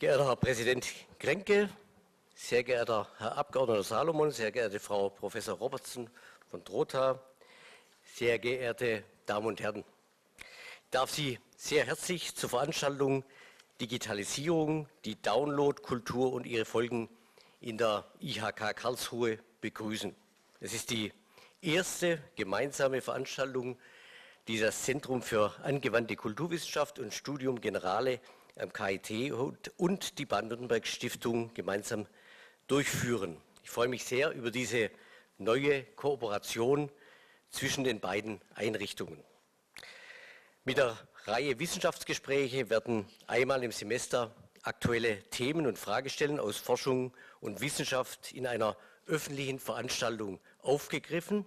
geehrter Herr Präsident Kränke, sehr geehrter Herr Abgeordneter Salomon, sehr geehrte Frau Professor Robertson von Trotha, sehr geehrte Damen und Herren. Ich darf Sie sehr herzlich zur Veranstaltung Digitalisierung, die Download-Kultur und ihre Folgen in der IHK Karlsruhe begrüßen. Es ist die erste gemeinsame Veranstaltung, die das Zentrum für angewandte Kulturwissenschaft und Studium Generale KIT und die Baden-Württemberg Stiftung gemeinsam durchführen. Ich freue mich sehr über diese neue Kooperation zwischen den beiden Einrichtungen. Mit der Reihe Wissenschaftsgespräche werden einmal im Semester aktuelle Themen und Fragestellen aus Forschung und Wissenschaft in einer öffentlichen Veranstaltung aufgegriffen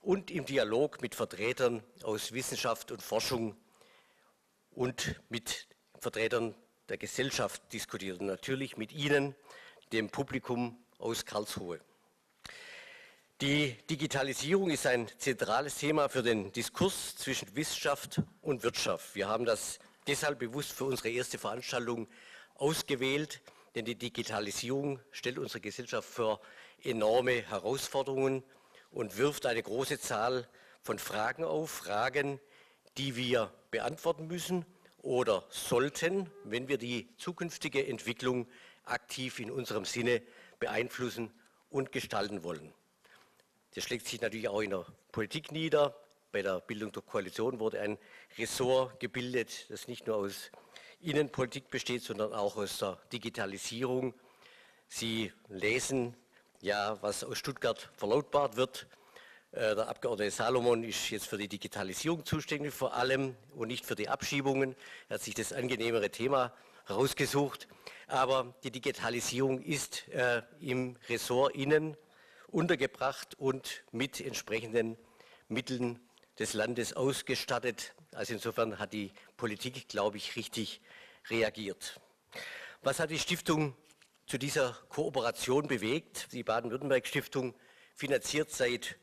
und im Dialog mit Vertretern aus Wissenschaft und Forschung und mit Vertretern der Gesellschaft diskutiert und natürlich mit Ihnen, dem Publikum aus Karlsruhe. Die Digitalisierung ist ein zentrales Thema für den Diskurs zwischen Wissenschaft und Wirtschaft. Wir haben das deshalb bewusst für unsere erste Veranstaltung ausgewählt, denn die Digitalisierung stellt unsere Gesellschaft vor enorme Herausforderungen und wirft eine große Zahl von Fragen auf, Fragen, die wir beantworten müssen oder sollten, wenn wir die zukünftige Entwicklung aktiv in unserem Sinne beeinflussen und gestalten wollen. Das schlägt sich natürlich auch in der Politik nieder. Bei der Bildung der Koalition wurde ein Ressort gebildet, das nicht nur aus Innenpolitik besteht, sondern auch aus der Digitalisierung. Sie lesen ja, was aus Stuttgart verlautbart wird. Äh, der Abgeordnete Salomon ist jetzt für die Digitalisierung zuständig vor allem und nicht für die Abschiebungen. Er hat sich das angenehmere Thema rausgesucht. Aber die Digitalisierung ist äh, im Ressort Innen untergebracht und mit entsprechenden Mitteln des Landes ausgestattet. Also insofern hat die Politik, glaube ich, richtig reagiert. Was hat die Stiftung zu dieser Kooperation bewegt? Die Baden-Württemberg-Stiftung finanziert seit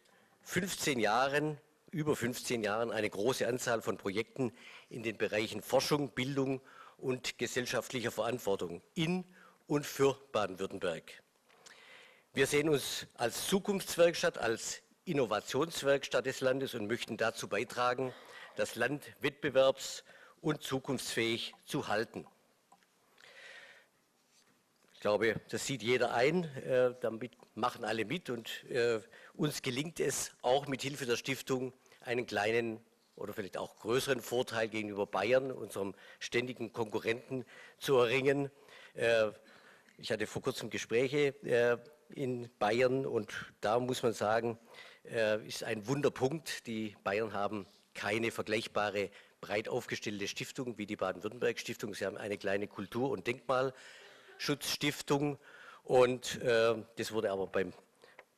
15 Jahren, über 15 Jahren eine große Anzahl von Projekten in den Bereichen Forschung, Bildung und gesellschaftlicher Verantwortung in und für Baden-Württemberg. Wir sehen uns als Zukunftswerkstatt, als Innovationswerkstatt des Landes und möchten dazu beitragen, das Land wettbewerbs- und zukunftsfähig zu halten. Ich glaube, das sieht jeder ein, äh, damit machen alle mit und äh, uns gelingt es auch mit Hilfe der Stiftung einen kleinen oder vielleicht auch größeren Vorteil gegenüber Bayern, unserem ständigen Konkurrenten, zu erringen. Äh, ich hatte vor kurzem Gespräche äh, in Bayern und da muss man sagen, äh, ist ein Wunderpunkt. Die Bayern haben keine vergleichbare breit aufgestellte Stiftung wie die Baden-Württemberg-Stiftung. Sie haben eine kleine Kultur- und Denkmal. Schutzstiftung und äh, das wurde aber beim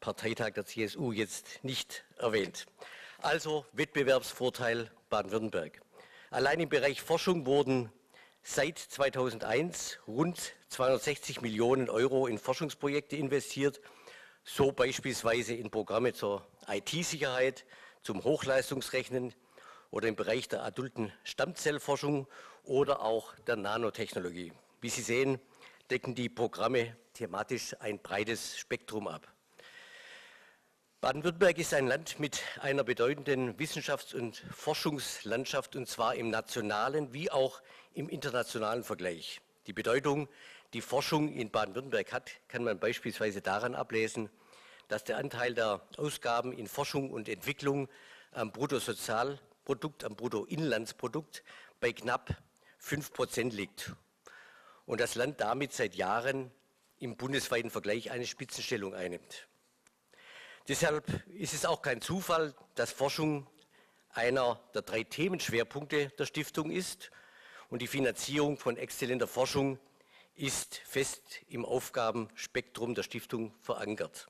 Parteitag der CSU jetzt nicht erwähnt. Also Wettbewerbsvorteil Baden-Württemberg. Allein im Bereich Forschung wurden seit 2001 rund 260 Millionen Euro in Forschungsprojekte investiert, so beispielsweise in Programme zur IT-Sicherheit, zum Hochleistungsrechnen oder im Bereich der adulten Stammzellforschung oder auch der Nanotechnologie. Wie Sie sehen, decken die Programme thematisch ein breites Spektrum ab. Baden-Württemberg ist ein Land mit einer bedeutenden Wissenschafts- und Forschungslandschaft, und zwar im nationalen wie auch im internationalen Vergleich. Die Bedeutung, die Forschung in Baden-Württemberg hat, kann man beispielsweise daran ablesen, dass der Anteil der Ausgaben in Forschung und Entwicklung am Bruttosozialprodukt, am Bruttoinlandsprodukt bei knapp 5 Prozent liegt und das Land damit seit Jahren im bundesweiten Vergleich eine Spitzenstellung einnimmt. Deshalb ist es auch kein Zufall, dass Forschung einer der drei Themenschwerpunkte der Stiftung ist und die Finanzierung von exzellenter Forschung ist fest im Aufgabenspektrum der Stiftung verankert.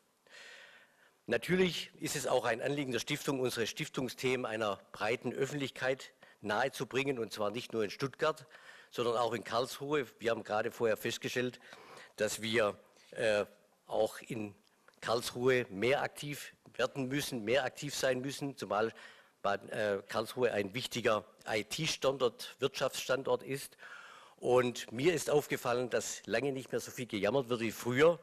Natürlich ist es auch ein Anliegen der Stiftung, unsere Stiftungsthemen einer breiten Öffentlichkeit nahezubringen, und zwar nicht nur in Stuttgart, sondern auch in Karlsruhe. Wir haben gerade vorher festgestellt, dass wir äh, auch in Karlsruhe mehr aktiv werden müssen, mehr aktiv sein müssen, zumal Bad, äh, Karlsruhe ein wichtiger IT-Standort, Wirtschaftsstandort ist. Und mir ist aufgefallen, dass lange nicht mehr so viel gejammert wird wie früher.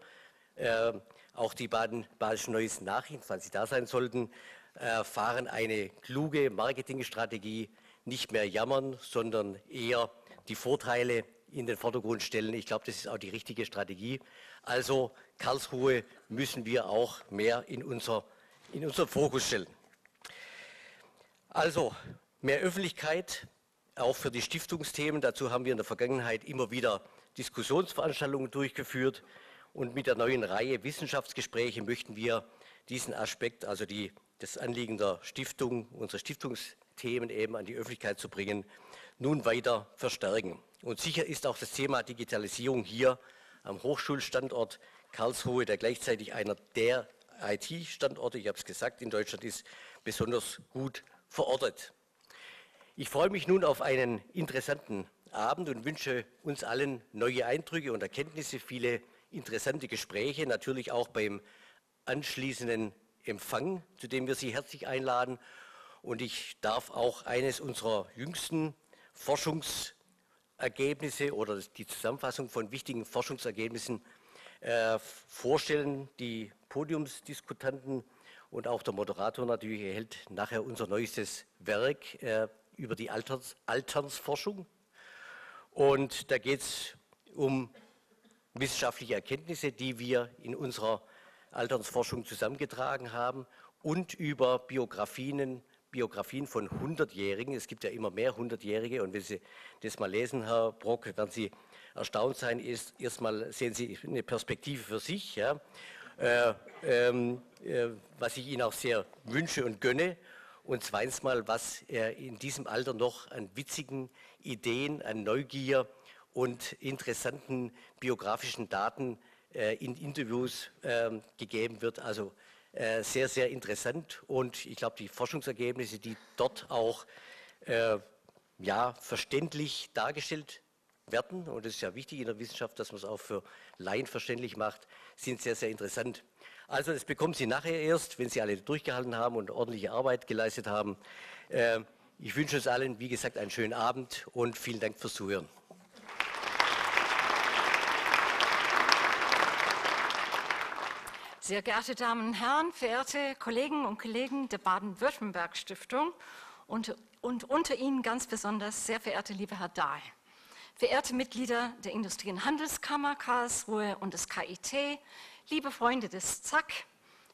Äh, auch die baden badischen Neuesten Nachrichten, falls sie da sein sollten, äh, fahren eine kluge Marketingstrategie, nicht mehr jammern, sondern eher die Vorteile in den Vordergrund stellen. Ich glaube, das ist auch die richtige Strategie. Also Karlsruhe müssen wir auch mehr in unser, in unser Fokus stellen. Also mehr Öffentlichkeit, auch für die Stiftungsthemen. Dazu haben wir in der Vergangenheit immer wieder Diskussionsveranstaltungen durchgeführt. Und mit der neuen Reihe Wissenschaftsgespräche möchten wir diesen Aspekt, also die, das Anliegen der Stiftung, unsere Stiftungsthemen eben an die Öffentlichkeit zu bringen, nun weiter verstärken. Und sicher ist auch das Thema Digitalisierung hier am Hochschulstandort Karlsruhe, der gleichzeitig einer der IT-Standorte, ich habe es gesagt, in Deutschland ist, besonders gut verortet. Ich freue mich nun auf einen interessanten Abend und wünsche uns allen neue Eindrücke und Erkenntnisse, viele interessante Gespräche, natürlich auch beim anschließenden Empfang, zu dem wir Sie herzlich einladen. Und ich darf auch eines unserer jüngsten Forschungsergebnisse oder die Zusammenfassung von wichtigen Forschungsergebnissen äh, vorstellen. Die Podiumsdiskutanten und auch der Moderator natürlich erhält nachher unser neuestes Werk äh, über die Alters, Alternsforschung. Und da geht es um wissenschaftliche Erkenntnisse, die wir in unserer Alternsforschung zusammengetragen haben und über Biografien, Biografien von Hundertjährigen. Es gibt ja immer mehr Hundertjährige und wenn Sie das mal lesen, Herr Brock, werden Sie erstaunt sein. Ist, erstmal sehen Sie eine Perspektive für sich, ja, äh, ähm, äh, was ich Ihnen auch sehr wünsche und gönne. Und zweitens mal, was er in diesem Alter noch an witzigen Ideen, an Neugier, und interessanten biografischen Daten äh, in Interviews äh, gegeben wird. Also äh, sehr, sehr interessant und ich glaube, die Forschungsergebnisse, die dort auch äh, ja, verständlich dargestellt werden, und es ist ja wichtig in der Wissenschaft, dass man es auch für Laien verständlich macht, sind sehr, sehr interessant. Also das bekommen Sie nachher erst, wenn Sie alle durchgehalten haben und ordentliche Arbeit geleistet haben. Äh, ich wünsche uns allen, wie gesagt, einen schönen Abend und vielen Dank fürs Zuhören. Sehr geehrte Damen und Herren, verehrte Kollegen und Kollegen der Baden-Württemberg-Stiftung und, und, unter Ihnen ganz besonders sehr verehrte liebe Herr Dahl, verehrte Mitglieder der Industrie- und Handelskammer Karlsruhe und des KIT, liebe Freunde des ZAK,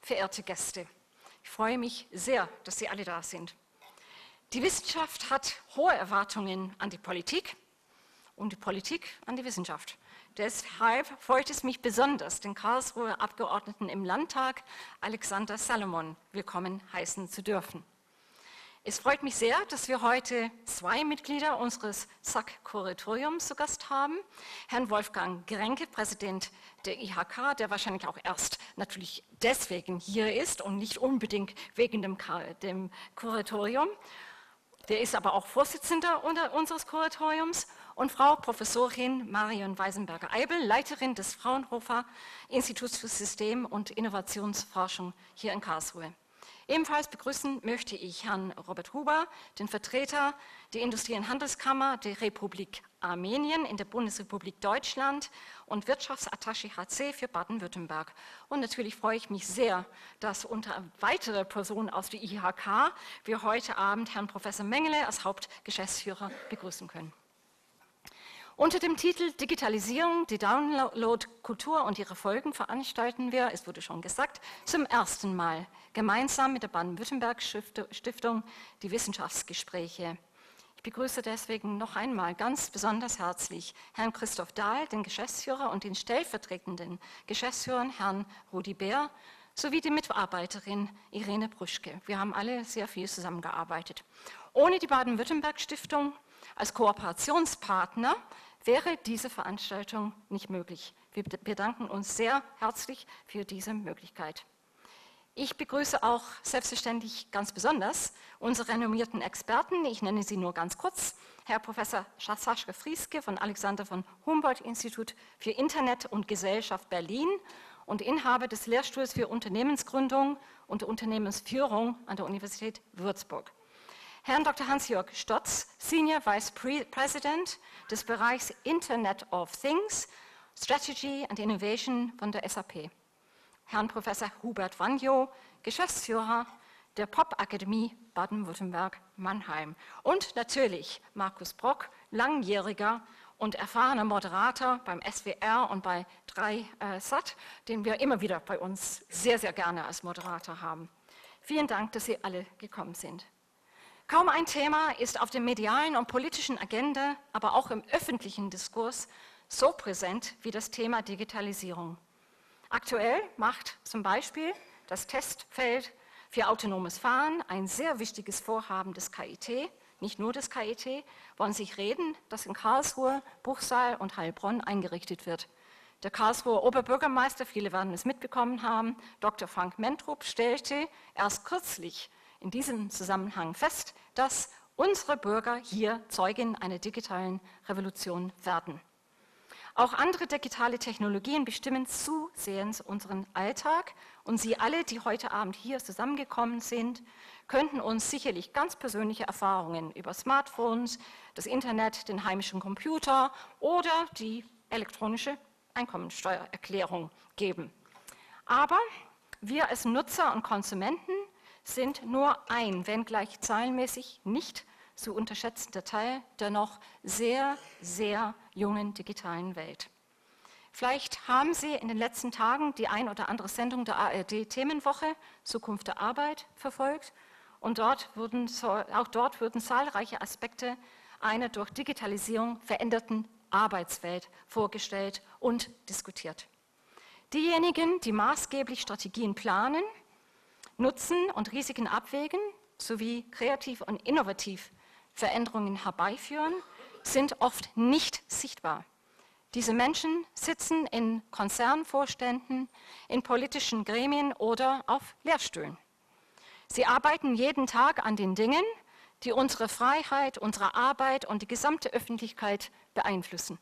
verehrte Gäste. Ich freue mich sehr, dass Sie alle da sind. Die Wissenschaft hat hohe Erwartungen an die Politik und die Politik an die Wissenschaft. Deshalb freut es mich besonders, den Karlsruher Abgeordneten im Landtag, Alexander Salomon, willkommen heißen zu dürfen. Es freut mich sehr, dass wir heute zwei Mitglieder unseres SAC-Kuratoriums zu Gast haben. Herrn Wolfgang Grenke, Präsident der IHK, der wahrscheinlich auch erst natürlich deswegen hier ist und nicht unbedingt wegen dem, dem Kuratorium. Der ist aber auch Vorsitzender unseres Kuratoriums und Frau Professorin Marion Weisenberger-Eibel, Leiterin des Fraunhofer Instituts für System- und Innovationsforschung hier in Karlsruhe. Ebenfalls begrüßen möchte ich Herrn Robert Huber, den Vertreter der Industrie- und Handelskammer der Republik Armenien in der Bundesrepublik Deutschland und Wirtschaftsattaché HC für Baden-Württemberg. Und natürlich freue ich mich sehr, dass unter weitere Personen aus der IHK wir heute Abend Herrn Professor Mengele als Hauptgeschäftsführer begrüßen können. Unter dem Titel Digitalisierung, die Download-Kultur und ihre Folgen veranstalten wir, es wurde schon gesagt, zum ersten Mal gemeinsam mit der Baden-Württemberg-Stiftung die Wissenschaftsgespräche. Ich begrüße deswegen noch einmal ganz besonders herzlich Herrn Christoph Dahl, den Geschäftsführer und den stellvertretenden Geschäftsführer Herrn Rudi Bär sowie die Mitarbeiterin Irene Bruschke. Wir haben alle sehr viel zusammengearbeitet. Ohne die Baden-Württemberg-Stiftung als Kooperationspartner wäre diese Veranstaltung nicht möglich. Wir bedanken uns sehr herzlich für diese Möglichkeit. Ich begrüße auch selbstverständlich ganz besonders unsere renommierten Experten. Ich nenne sie nur ganz kurz. Herr Professor Sascha Frieske von Alexander von Humboldt Institut für Internet und Gesellschaft Berlin und Inhaber des Lehrstuhls für Unternehmensgründung und Unternehmensführung an der Universität Würzburg. Herrn Dr. Hans-Jörg Stotz, Senior Vice President des Bereichs Internet of Things, Strategy and Innovation von der SAP. Herrn Professor Hubert Wanjo, Geschäftsführer der Pop-Akademie Baden-Württemberg-Mannheim. Und natürlich Markus Brock, langjähriger und erfahrener Moderator beim SWR und bei 3Sat, äh, den wir immer wieder bei uns sehr, sehr gerne als Moderator haben. Vielen Dank, dass Sie alle gekommen sind. Kaum ein Thema ist auf der medialen und politischen Agenda, aber auch im öffentlichen Diskurs so präsent wie das Thema Digitalisierung. Aktuell macht zum Beispiel das Testfeld für autonomes Fahren ein sehr wichtiges Vorhaben des KIT, nicht nur des KIT, wollen sich reden, das in Karlsruhe, Buchsal und Heilbronn eingerichtet wird. Der Karlsruher Oberbürgermeister, viele werden es mitbekommen haben, Dr. Frank Mentrup, stellte erst kürzlich in diesem Zusammenhang fest, dass unsere Bürger hier Zeugin einer digitalen Revolution werden. Auch andere digitale Technologien bestimmen zusehends unseren Alltag und Sie alle, die heute Abend hier zusammengekommen sind, könnten uns sicherlich ganz persönliche Erfahrungen über Smartphones, das Internet, den heimischen Computer oder die elektronische Einkommensteuererklärung geben. Aber wir als Nutzer und Konsumenten sind nur ein, wenn gleich zahlenmäßig nicht zu unterschätzender Teil der noch sehr, sehr jungen digitalen Welt. Vielleicht haben Sie in den letzten Tagen die ein oder andere Sendung der ARD Themenwoche Zukunft der Arbeit verfolgt und dort wurden, auch dort wurden zahlreiche Aspekte einer durch Digitalisierung veränderten Arbeitswelt vorgestellt und diskutiert. Diejenigen, die maßgeblich Strategien planen, nutzen und Risiken abwägen sowie kreativ und innovativ Veränderungen herbeiführen, sind oft nicht sichtbar. Diese Menschen sitzen in Konzernvorständen, in politischen Gremien oder auf Lehrstühlen. Sie arbeiten jeden Tag an den Dingen, die unsere Freiheit, unsere Arbeit und die gesamte Öffentlichkeit beeinflussen.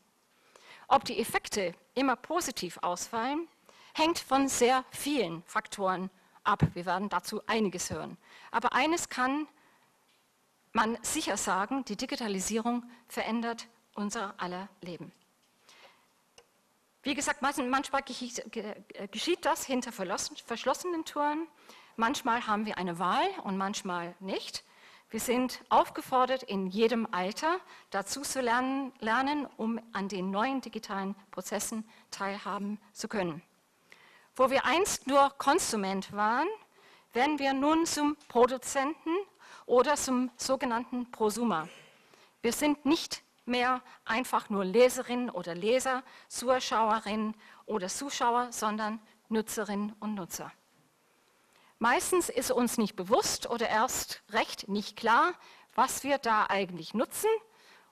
Ob die Effekte immer positiv ausfallen, hängt von sehr vielen Faktoren ab. Wir werden dazu einiges hören. Aber eines kann man sicher sagen, die Digitalisierung verändert unser aller Leben. Wie gesagt, manchmal geschieht das hinter verschlossenen Touren. Manchmal haben wir eine Wahl und manchmal nicht. Wir sind aufgefordert, in jedem Alter dazu zu lernen, lernen, um an den neuen digitalen Prozessen teilhaben zu können. Wo wir einst nur Konsument waren, werden wir nun zum Produzenten oder zum sogenannten Prosumer. Wir sind nicht mehr einfach nur Leserin oder Leser, Zuschauerin oder Zuschauer, sondern Nutzerinnen und Nutzer. Meistens ist uns nicht bewusst oder erst recht nicht klar, was wir da eigentlich nutzen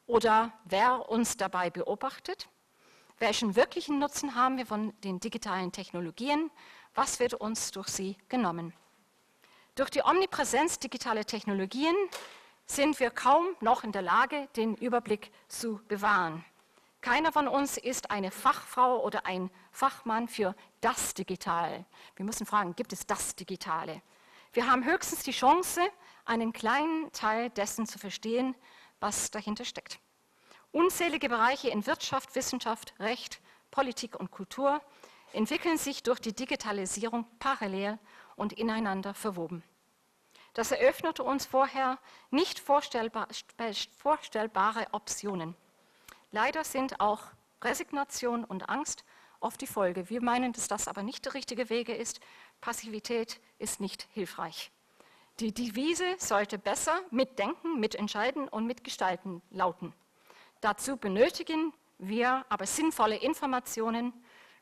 oder wer uns dabei beobachtet. Welchen wirklichen Nutzen haben wir von den digitalen Technologien? Was wird uns durch sie genommen? Durch die Omnipräsenz digitaler Technologien sind wir kaum noch in der Lage, den Überblick zu bewahren. Keiner von uns ist eine Fachfrau oder ein Fachmann für das Digitale. Wir müssen fragen, gibt es das Digitale? Wir haben höchstens die Chance, einen kleinen Teil dessen zu verstehen, was dahinter steckt. Unzählige Bereiche in Wirtschaft, Wissenschaft, Recht, Politik und Kultur entwickeln sich durch die Digitalisierung parallel und ineinander verwoben. Das eröffnete uns vorher nicht vorstellbar, vorstellbare Optionen. Leider sind auch Resignation und Angst oft die Folge. Wir meinen, dass das aber nicht der richtige Weg ist. Passivität ist nicht hilfreich. Die Devise sollte besser mitdenken, mitentscheiden und mitgestalten lauten. Dazu benötigen wir aber sinnvolle Informationen,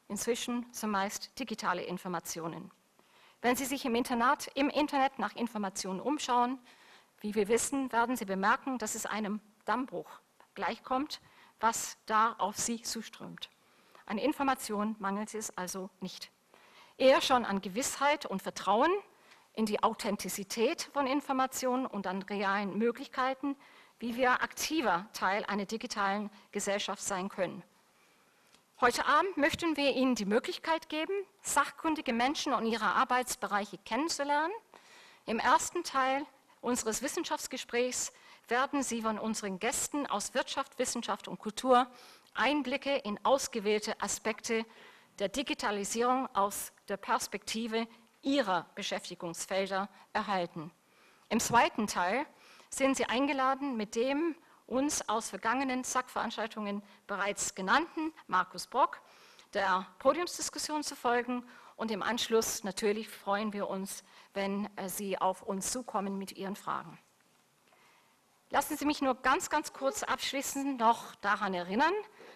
inzwischen zumeist digitale Informationen. Wenn Sie sich im Internet, im Internet nach Informationen umschauen, wie wir wissen, werden Sie bemerken, dass es einem Dammbruch gleichkommt, was da auf Sie zuströmt. An Information mangelt es also nicht. Eher schon an Gewissheit und Vertrauen in die Authentizität von Informationen und an realen Möglichkeiten, wie wir aktiver Teil einer digitalen Gesellschaft sein können. Heute Abend möchten wir Ihnen die Möglichkeit geben, sachkundige Menschen und ihre Arbeitsbereiche kennenzulernen. Im ersten Teil unseres Wissenschaftsgesprächs werden Sie von unseren Gästen aus Wirtschaft, Wissenschaft und Kultur Einblicke in ausgewählte Aspekte der Digitalisierung aus der Perspektive ihrer Beschäftigungsfelder erhalten. Im zweiten Teil sind Sie eingeladen, mit dem uns aus vergangenen SAC-Veranstaltungen bereits genannten Markus Brock der Podiumsdiskussion zu folgen. Und im Anschluss natürlich freuen wir uns, wenn äh, Sie auf uns zukommen mit Ihren Fragen. Lassen Sie mich nur ganz, ganz kurz abschließend noch daran erinnern,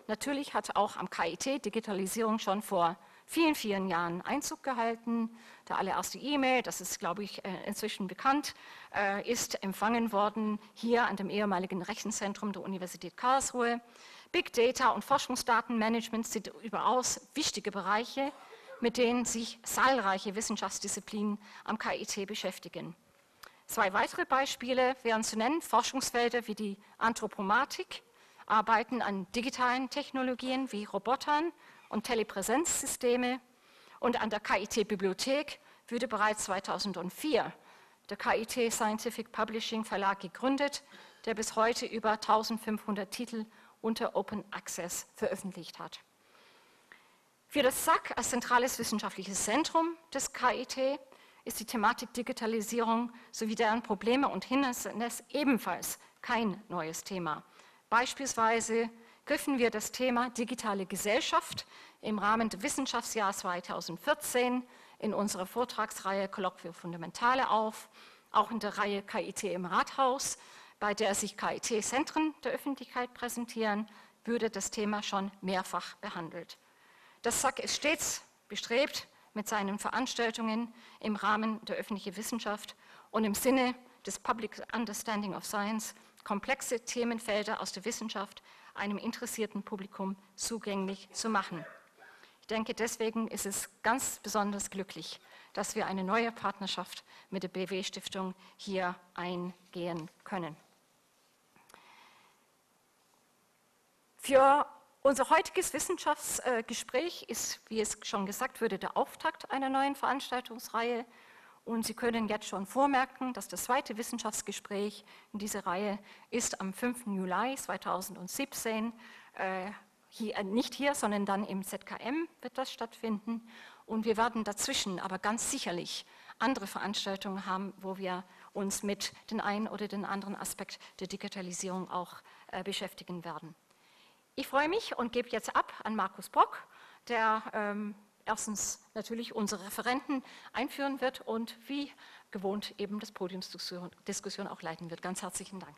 natürlich hat auch am KIT Digitalisierung schon vor vielen, vielen Jahren Einzug gehalten. Der allererste E-Mail, das ist, glaube ich, äh, inzwischen bekannt, äh, ist empfangen worden hier an dem ehemaligen Rechenzentrum der Universität Karlsruhe. Big Data und Forschungsdatenmanagement sind überaus wichtige Bereiche, mit denen sich zahlreiche Wissenschaftsdisziplinen am KIT beschäftigen. Zwei weitere Beispiele wären zu nennen Forschungsfelder wie die Anthropomatik, Arbeiten an digitalen Technologien wie Robotern und Telepräsenzsysteme und an der KIT-Bibliothek wurde bereits 2004 der KIT Scientific Publishing Verlag gegründet, der bis heute über 1500 Titel unter Open Access veröffentlicht hat. Für das SAC als zentrales wissenschaftliches Zentrum des KIT ist die Thematik Digitalisierung sowie deren Probleme und Hindernisse ebenfalls kein neues Thema. Beispielsweise griffen wir das Thema digitale Gesellschaft im Rahmen des Wissenschaftsjahres 2014 in unserer Vortragsreihe Kolloquio Fundamentale auf, auch in der Reihe KIT im Rathaus, bei der sich KIT-Zentren der Öffentlichkeit präsentieren, würde das Thema schon mehrfach behandelt. Das SAC ist stets bestrebt, mit seinen Veranstaltungen im Rahmen der öffentlichen Wissenschaft und im Sinne des Public Understanding of Science komplexe Themenfelder aus der Wissenschaft einem interessierten Publikum zugänglich zu machen. Ich denke, deswegen ist es ganz besonders glücklich, dass wir eine neue Partnerschaft mit der BW Stiftung hier eingehen können. Für unser heutiges Wissenschaftsgespräch ist, wie es schon gesagt wurde, der Auftakt einer neuen Veranstaltungsreihe. Und Sie können jetzt schon vormerken, dass das zweite Wissenschaftsgespräch in dieser Reihe ist am 5. Juli 2017. Äh, hier, äh, nicht hier, sondern dann im ZKM wird das stattfinden. Und wir werden dazwischen aber ganz sicherlich andere Veranstaltungen haben, wo wir uns mit den einen oder den anderen Aspekt der Digitalisierung auch äh, beschäftigen werden. Ich freue mich und gebe jetzt ab an Markus Brock, der ähm, erstens natürlich unsere Referenten einführen wird und wie gewohnt eben das Podiumsdiskussion auch leiten wird. Ganz herzlichen Dank.